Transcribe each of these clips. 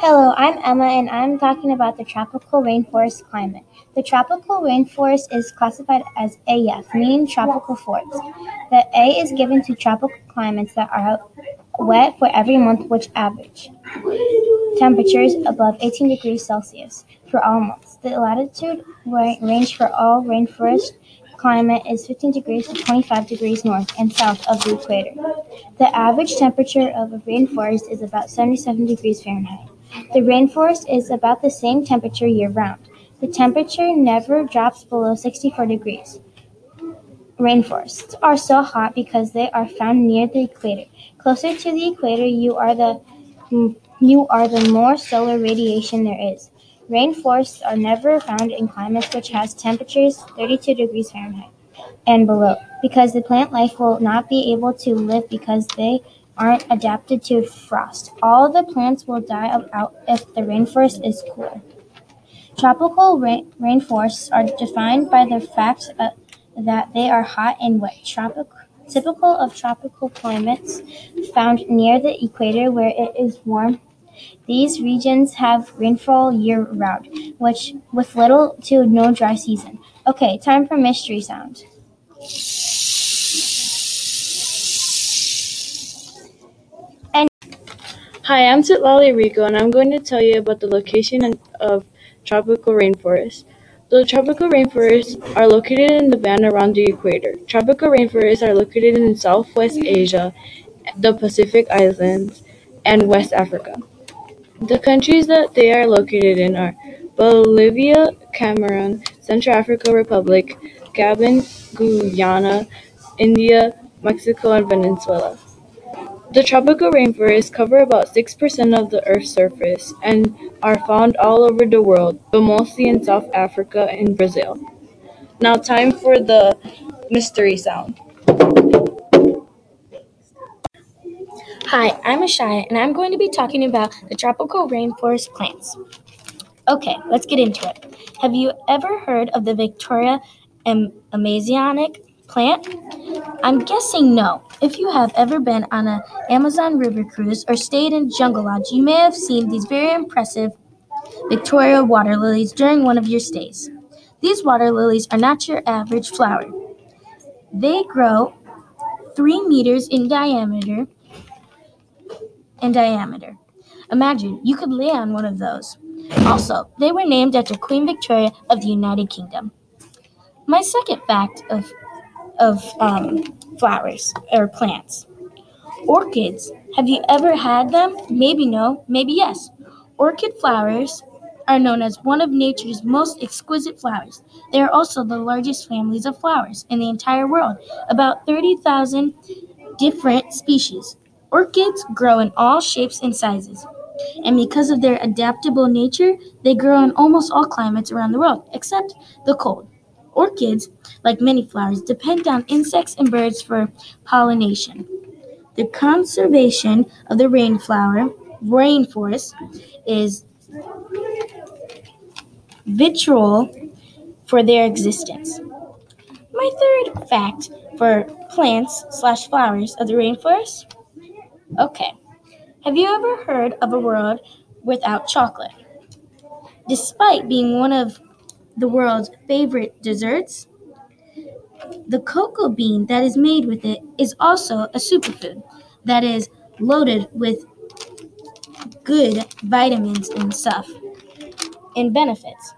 Hello, I'm Emma and I'm talking about the tropical rainforest climate. The tropical rainforest is classified as AF, meaning tropical forest. The A is given to tropical climates that are wet for every month which average temperatures above 18 degrees Celsius for all months. The latitude range for all rainforest climate is 15 degrees to 25 degrees north and south of the equator. The average temperature of a rainforest is about 77 degrees Fahrenheit. The rainforest is about the same temperature year round. The temperature never drops below 64 degrees. Rainforests are so hot because they are found near the equator. Closer to the equator, you are the you are the more solar radiation there is. Rainforests are never found in climates which has temperatures 32 degrees Fahrenheit and below, because the plant life will not be able to live because they aren't adapted to frost. All the plants will die out if the rainforest is cool. Tropical rain- rainforests are defined by the fact uh, that they are hot and wet. Tropic- typical of tropical climates found near the equator where it is warm. These regions have rainfall year round, which with little to no dry season. Okay, time for mystery sound. Hi, I'm Titlali Rico, and I'm going to tell you about the location of tropical rainforests. The tropical rainforests are located in the band around the equator. Tropical rainforests are located in Southwest Asia, the Pacific Islands, and West Africa. The countries that they are located in are Bolivia, Cameroon, Central African Republic, Gabon, Guyana, India, Mexico, and Venezuela. The tropical rainforests cover about 6% of the Earth's surface and are found all over the world, but mostly in South Africa and Brazil. Now, time for the mystery sound. Hi, I'm Ashaya, and I'm going to be talking about the tropical rainforest plants. Okay, let's get into it. Have you ever heard of the Victoria am- Amazonic plant? I'm guessing no. If you have ever been on an Amazon river cruise or stayed in Jungle Lodge, you may have seen these very impressive Victoria water lilies during one of your stays. These water lilies are not your average flower. They grow three meters in diameter. In diameter. Imagine you could lay on one of those. Also, they were named after Queen Victoria of the United Kingdom. My second fact of of um, flowers or plants. Orchids. Have you ever had them? Maybe no, maybe yes. Orchid flowers are known as one of nature's most exquisite flowers. They are also the largest families of flowers in the entire world, about 30,000 different species. Orchids grow in all shapes and sizes. And because of their adaptable nature, they grow in almost all climates around the world, except the cold. Orchids, like many flowers, depend on insects and birds for pollination. The conservation of the rainflower rainforest is vital for their existence. My third fact for plants slash flowers of the rainforest. Okay, have you ever heard of a world without chocolate? Despite being one of the world's favorite desserts, the cocoa bean that is made with it is also a superfood that is loaded with good vitamins and stuff and benefits.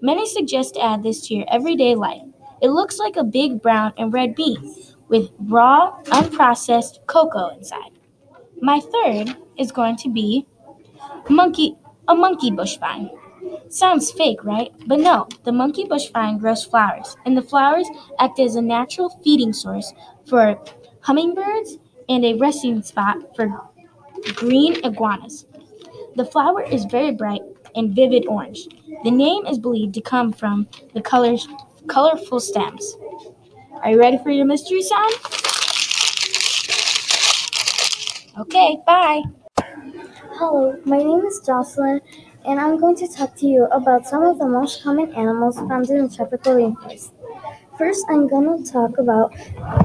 Many suggest to add this to your everyday life. It looks like a big brown and red bean with raw, unprocessed cocoa inside. My third is going to be monkey a monkey brush vine. Sounds fake, right? But no, the monkey brush vine grows flowers, and the flowers act as a natural feeding source for hummingbirds and a resting spot for green iguanas. The flower is very bright and vivid orange. The name is believed to come from the colors, colorful stems. Are you ready for your mystery sound? Okay, bye. Hello, my name is Jocelyn, and I'm going to talk to you about some of the most common animals found in the tropical rainforest. First, I'm going to talk about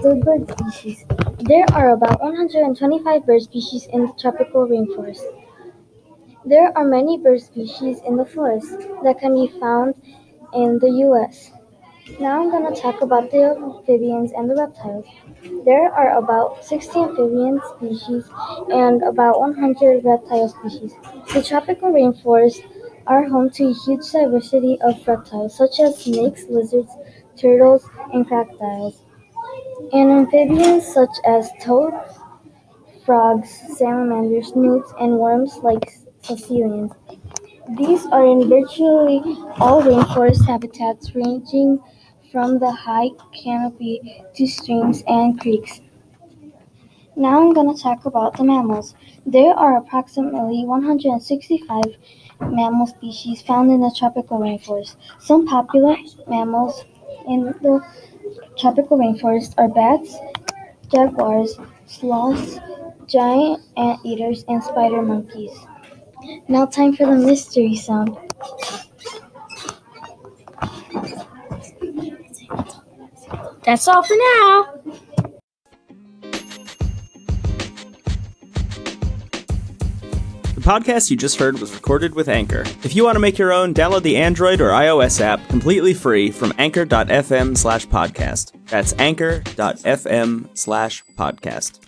the bird species. There are about 125 bird species in the tropical rainforest. There are many bird species in the forest that can be found in the U.S. Now I'm going to talk about the amphibians and the reptiles. There are about 60 amphibian species and about 100 reptile species. The tropical rainforests are home to a huge diversity of reptiles such as snakes, lizards, turtles, and crocodiles, and amphibians such as toads, frogs, salamanders, newts, and worms like caecilians. These are in virtually all rainforest habitats ranging from the high canopy to streams and creeks. Now I'm going to talk about the mammals. There are approximately 165 mammal species found in the tropical rainforest. Some popular mammals in the tropical rainforest are bats, jaguars, sloths, giant anteaters, and spider monkeys. Now time for the mystery sound. That's all for now. The podcast you just heard was recorded with Anchor. If you want to make your own, download the Android or iOS app completely free from anchor.fm slash podcast. That's anchor.fm slash podcast.